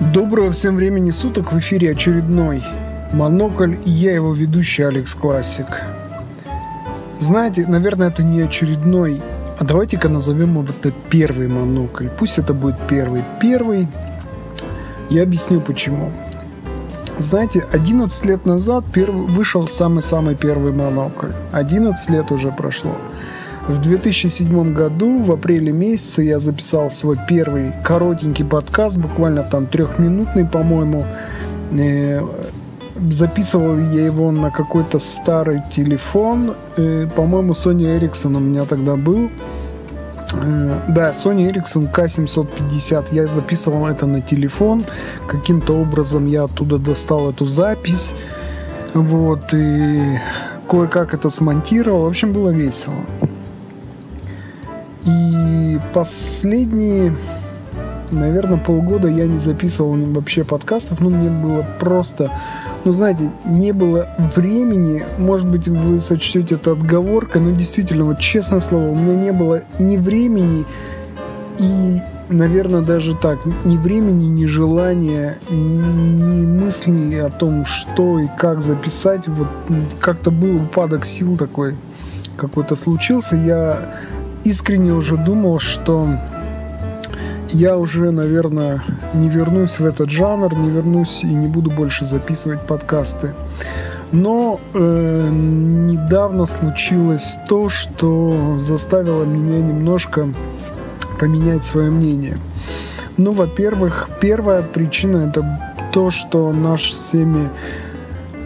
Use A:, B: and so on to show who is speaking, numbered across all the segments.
A: Доброго всем времени суток, в эфире очередной Монокль и я его ведущий Алекс Классик. Знаете, наверное, это не очередной, а давайте-ка назовем это первый Монокль. Пусть это будет первый. Первый, я объясню почему. Знаете, 11 лет назад первый, вышел самый-самый первый Монокль. 11 лет уже прошло. В 2007 году, в апреле месяце, я записал свой первый коротенький подкаст, буквально там трехминутный, по-моему. Э, записывал я его на какой-то старый телефон. Э, по-моему, Sony Ericsson у меня тогда был. Э, да, Sony Ericsson K750. Я записывал это на телефон. Каким-то образом я оттуда достал эту запись. Вот, и кое-как это смонтировал. В общем, было весело. И последние, наверное, полгода я не записывал вообще подкастов, ну, мне было просто, ну, знаете, не было времени, может быть, вы сочтете это отговоркой, но действительно, вот честное слово, у меня не было ни времени, и, наверное, даже так, ни времени, ни желания, ни мыслей о том, что и как записать. Вот как-то был упадок сил такой какой-то случился. Я искренне уже думал, что я уже, наверное, не вернусь в этот жанр, не вернусь и не буду больше записывать подкасты. Но э, недавно случилось то, что заставило меня немножко поменять свое мнение. Ну, во-первых, первая причина это то, что наш всеми,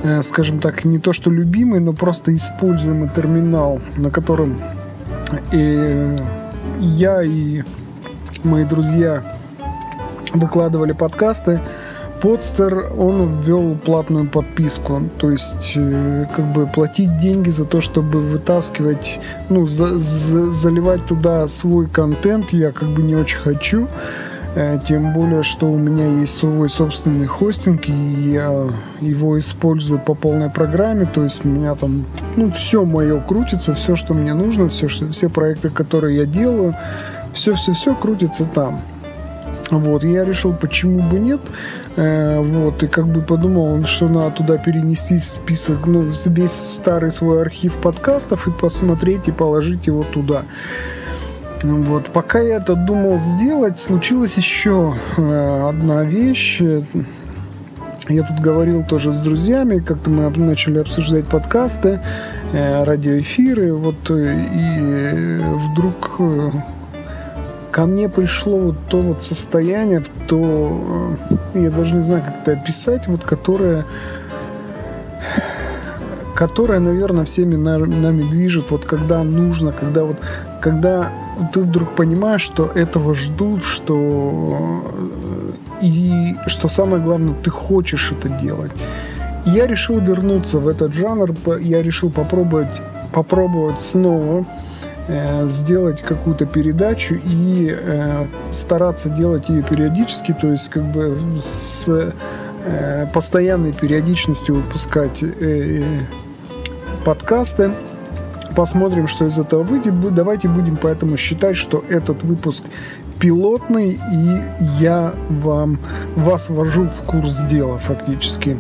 A: э, скажем так, не то что любимый, но просто используемый терминал, на котором и я и мои друзья выкладывали подкасты. Подстер, он ввел платную подписку, то есть э, как бы платить деньги за то, чтобы вытаскивать, ну, за, за, заливать туда свой контент, я как бы не очень хочу. Э, тем более, что у меня есть свой собственный хостинг, и я его использую по полной программе. То есть у меня там ну, все мое крутится, все, что мне нужно, все, все проекты, которые я делаю, все-все-все крутится там. Вот, я решил, почему бы нет. Э, вот, и как бы подумал, что надо туда перенести список, ну, весь старый свой архив подкастов и посмотреть и положить его туда. Вот, пока я это думал сделать, случилась еще э, одна вещь. Я тут говорил тоже с друзьями, как-то мы начали обсуждать подкасты, э, радиоэфиры, вот, э, и вдруг ко мне пришло вот то вот состояние, то, я даже не знаю, как это описать, вот, которое которая, наверное, всеми нами движет, вот когда нужно, когда вот, когда ты вдруг понимаешь, что этого ждут, что и что самое главное, ты хочешь это делать. я решил вернуться в этот жанр, я решил попробовать, попробовать снова э, сделать какую-то передачу и э, стараться делать ее периодически, то есть как бы с э, постоянной периодичностью выпускать э, подкасты. Посмотрим, что из этого выйдет. Давайте будем поэтому считать, что этот выпуск пилотный, и я вам вас ввожу в курс дела фактически.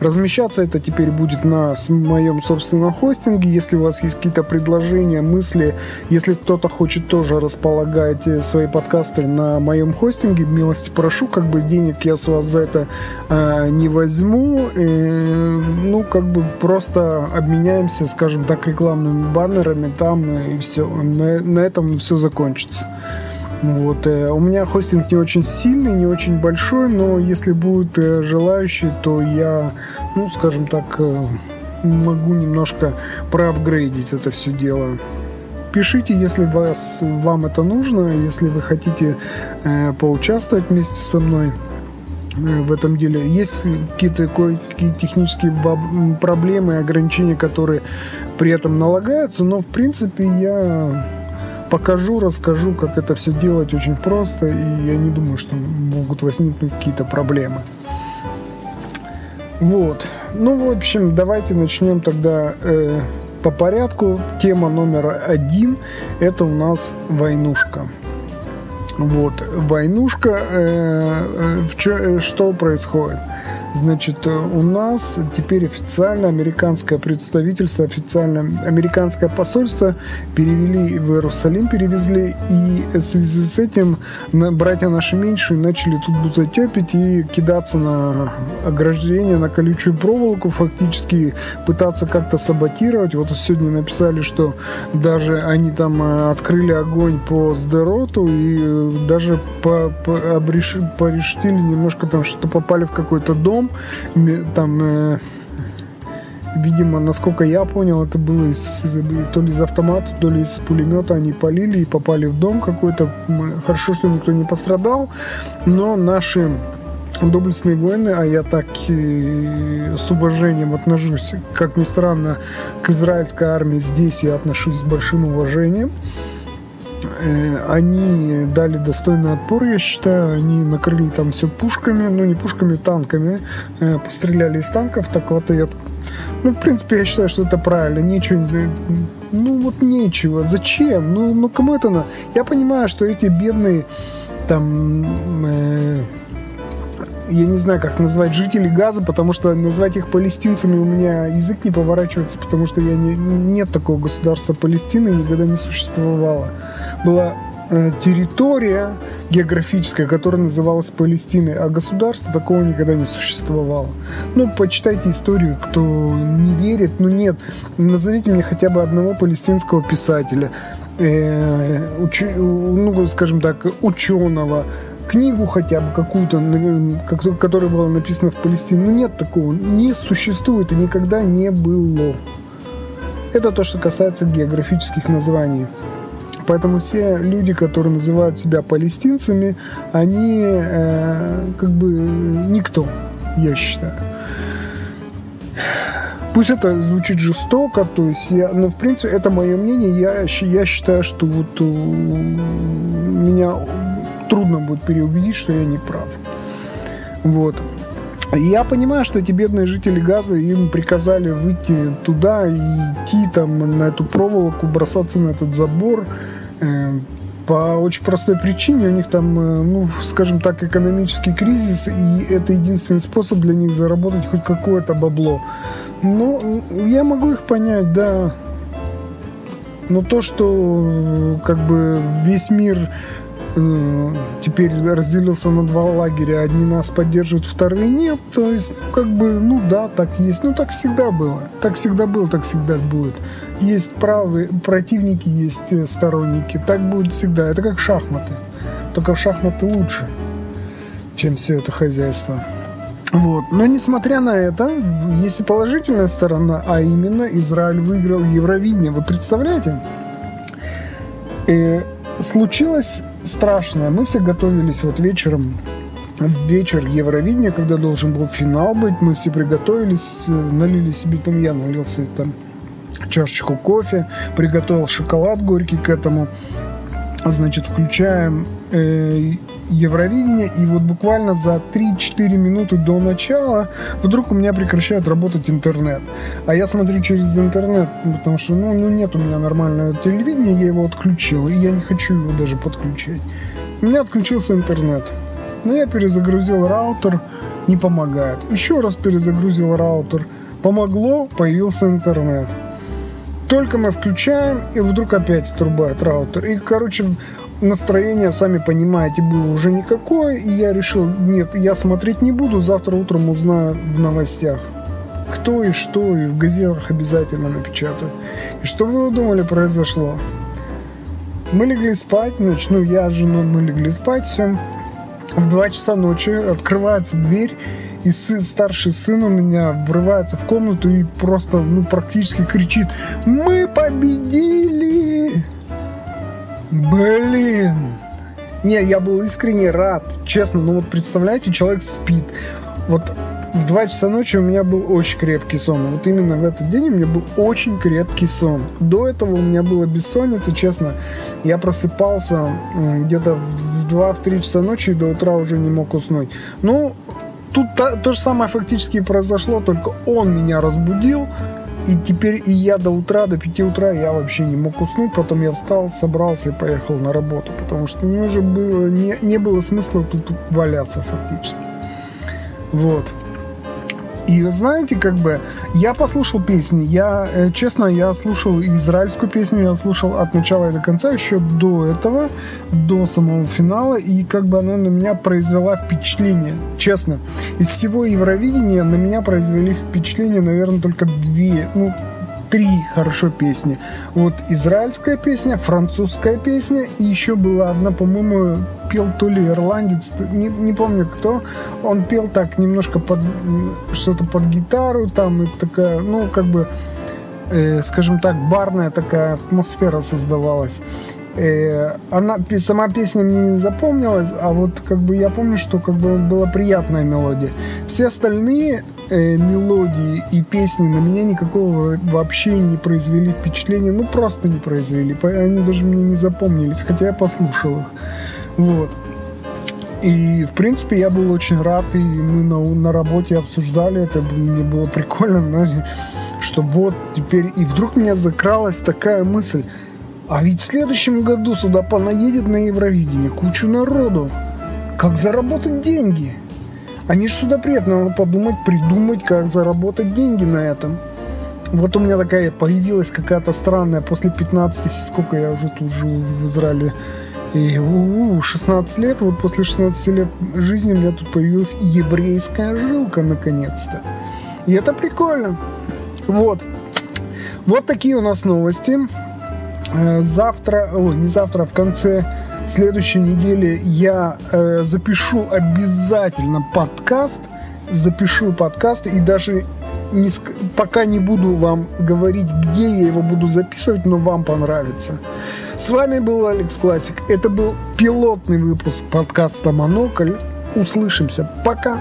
A: Размещаться это теперь будет на моем собственном хостинге. Если у вас есть какие-то предложения, мысли, если кто-то хочет тоже располагать э, свои подкасты на моем хостинге, милости прошу, как бы денег я с вас за это э, не возьму. Э, ну, как бы просто обменяемся, скажем так, рекламными баннерами там, и все. На, на этом все закончится. Вот. Э, у меня хостинг не очень сильный, не очень большой, но если будут э, желающие, то я, ну, скажем так, э, могу немножко проапгрейдить это все дело. Пишите, если вас, вам это нужно, если вы хотите э, поучаствовать вместе со мной в этом деле. Есть какие-то кое-какие технические проблемы и ограничения, которые при этом налагаются, но в принципе я покажу, расскажу, как это все делать очень просто, и я не думаю, что могут возникнуть какие-то проблемы. Вот. Ну, в общем, давайте начнем тогда э, по порядку. Тема номер один – это у нас войнушка. Вот, войнушка, э, э, в чё, э, что происходит? Значит, э, у нас теперь официально американское представительство, официально американское посольство перевели в Иерусалим, перевезли, и в связи с этим братья наши меньшие начали тут бузатепить и кидаться на ограждение, на колючую проволоку, фактически пытаться как-то саботировать. Вот сегодня написали, что даже они там э, открыли огонь по Сдероту и э, даже по, по, обрешили, порешили немножко там, что попали в какой-то дом, дом, там, э, видимо, насколько я понял, это было из, то ли из автомата, то ли из пулемета они полили и попали в дом какой-то. Хорошо, что никто не пострадал, но наши доблестные воины, а я так и с уважением отношусь, как ни странно, к израильской армии здесь я отношусь с большим уважением. Э, они дали достойный отпор, я считаю. Они накрыли там все пушками, ну не пушками, танками. Э, постреляли из танков, так вот я ну, в принципе, я считаю, что это правильно. Ничего, ну вот нечего. Зачем? Ну, ну кому это надо? Я понимаю, что эти бедные там э, я не знаю, как назвать жителей Газа, потому что назвать их палестинцами у меня язык не поворачивается, потому что я не, нет такого государства Палестины, никогда не существовало. Была э, территория географическая, которая называлась Палестиной, а государства такого никогда не существовало. Ну, почитайте историю, кто не верит, ну нет, назовите мне хотя бы одного палестинского писателя, э, уч, ну, скажем так, ученого, книгу хотя бы какую-то, которая была написана в Палестине. Ну нет такого, не существует и никогда не было. Это то, что касается географических названий. Поэтому все люди, которые называют себя палестинцами, они э, как бы никто, я считаю. Пусть это звучит жестоко, то есть я, но в принципе это мое мнение. Я, я считаю, что вот у меня трудно будет переубедить, что я не прав. Вот. Я понимаю, что эти бедные жители Газа, им приказали выйти туда и идти там на эту проволоку, бросаться на этот забор. Э, по очень простой причине, у них там, э, ну, скажем так, экономический кризис, и это единственный способ для них заработать хоть какое-то бабло. Ну, я могу их понять, да. Но то, что как бы весь мир Э, теперь разделился на два лагеря. Одни нас поддерживают, вторые нет. То есть, ну, как бы, ну да, так есть. Ну, так всегда было. Так всегда было, так всегда будет. Есть правые противники, есть э, сторонники. Так будет всегда. Это как шахматы. Только в шахматы лучше, чем все это хозяйство. Вот. Но несмотря на это, есть и положительная сторона, а именно Израиль выиграл Евровидение. Вы представляете? И э, случилось страшное. Мы все готовились вот вечером, вечер Евровидения, когда должен был финал быть. Мы все приготовились, налили себе там, я налился там чашечку кофе, приготовил шоколад горький к этому. Значит, включаем э, Евровидение, и вот буквально за 3-4 минуты до начала вдруг у меня прекращает работать интернет. А я смотрю через интернет, потому что ну, ну нет у меня нормального телевидения, я его отключил, и я не хочу его даже подключать. У меня отключился интернет. Но я перезагрузил раутер, не помогает. Еще раз перезагрузил раутер. Помогло, появился интернет. Только мы включаем, и вдруг опять отрубает раутер. И, короче, настроение, сами понимаете, было уже никакое, и я решил, нет, я смотреть не буду, завтра утром узнаю в новостях. Кто и что, и в газетах обязательно напечатают. И что вы думали произошло? Мы легли спать, значит, ну я с женой, мы легли спать, все. В 2 часа ночи открывается дверь, и сын, старший сын у меня врывается в комнату и просто, ну, практически кричит «Мы победили!» Блин. Не, я был искренне рад, честно. Ну вот представляете, человек спит. Вот в 2 часа ночи у меня был очень крепкий сон. Вот именно в этот день у меня был очень крепкий сон. До этого у меня была бессонница, честно. Я просыпался где-то в 2-3 часа ночи и до утра уже не мог уснуть. Ну, тут то, то же самое фактически произошло, только он меня разбудил, и теперь и я до утра, до 5 утра я вообще не мог уснуть. Потом я встал, собрался и поехал на работу, потому что мне уже было, не, не было смысла тут валяться фактически. Вот. И знаете, как бы, я послушал песни, я, э, честно, я слушал израильскую песню, я слушал от начала и до конца, еще до этого, до самого финала, и как бы она на меня произвела впечатление, честно. Из всего Евровидения на меня произвели впечатление, наверное, только две, ну, три хорошо песни. Вот израильская песня, французская песня, и еще была одна, по-моему, пел то ли ирландец, не, не помню кто. Он пел так немножко под что-то под гитару, там и такая, ну, как бы, э, скажем так, барная такая атмосфера создавалась. Э, она, сама песня мне не запомнилась, а вот как бы я помню, что как бы была приятная мелодия. Все остальные э, мелодии и песни на меня никакого вообще не произвели впечатления, ну просто не произвели, они даже мне не запомнились, хотя я послушал их. Вот. И, в принципе, я был очень рад, и мы на, на работе обсуждали это, мне было прикольно, знаете, что вот теперь... И вдруг меня закралась такая мысль, а ведь в следующем году сюда понаедет на Евровидение кучу народу. Как заработать деньги? Они же сюда приедут, надо подумать, придумать, как заработать деньги на этом. Вот у меня такая появилась какая-то странная, после 15, сколько я уже тут живу в Израиле, и у, у, 16 лет, вот после 16 лет жизни у меня тут появилась еврейская жилка наконец-то. И это прикольно. Вот. Вот такие у нас новости. Э, завтра, ой, не завтра, а в конце следующей недели я э, запишу обязательно подкаст. Запишу подкаст и даже не, пока не буду вам говорить, где я его буду записывать, но вам понравится. С вами был Алекс Классик. Это был пилотный выпуск подкаста «Монокль». Услышимся. Пока.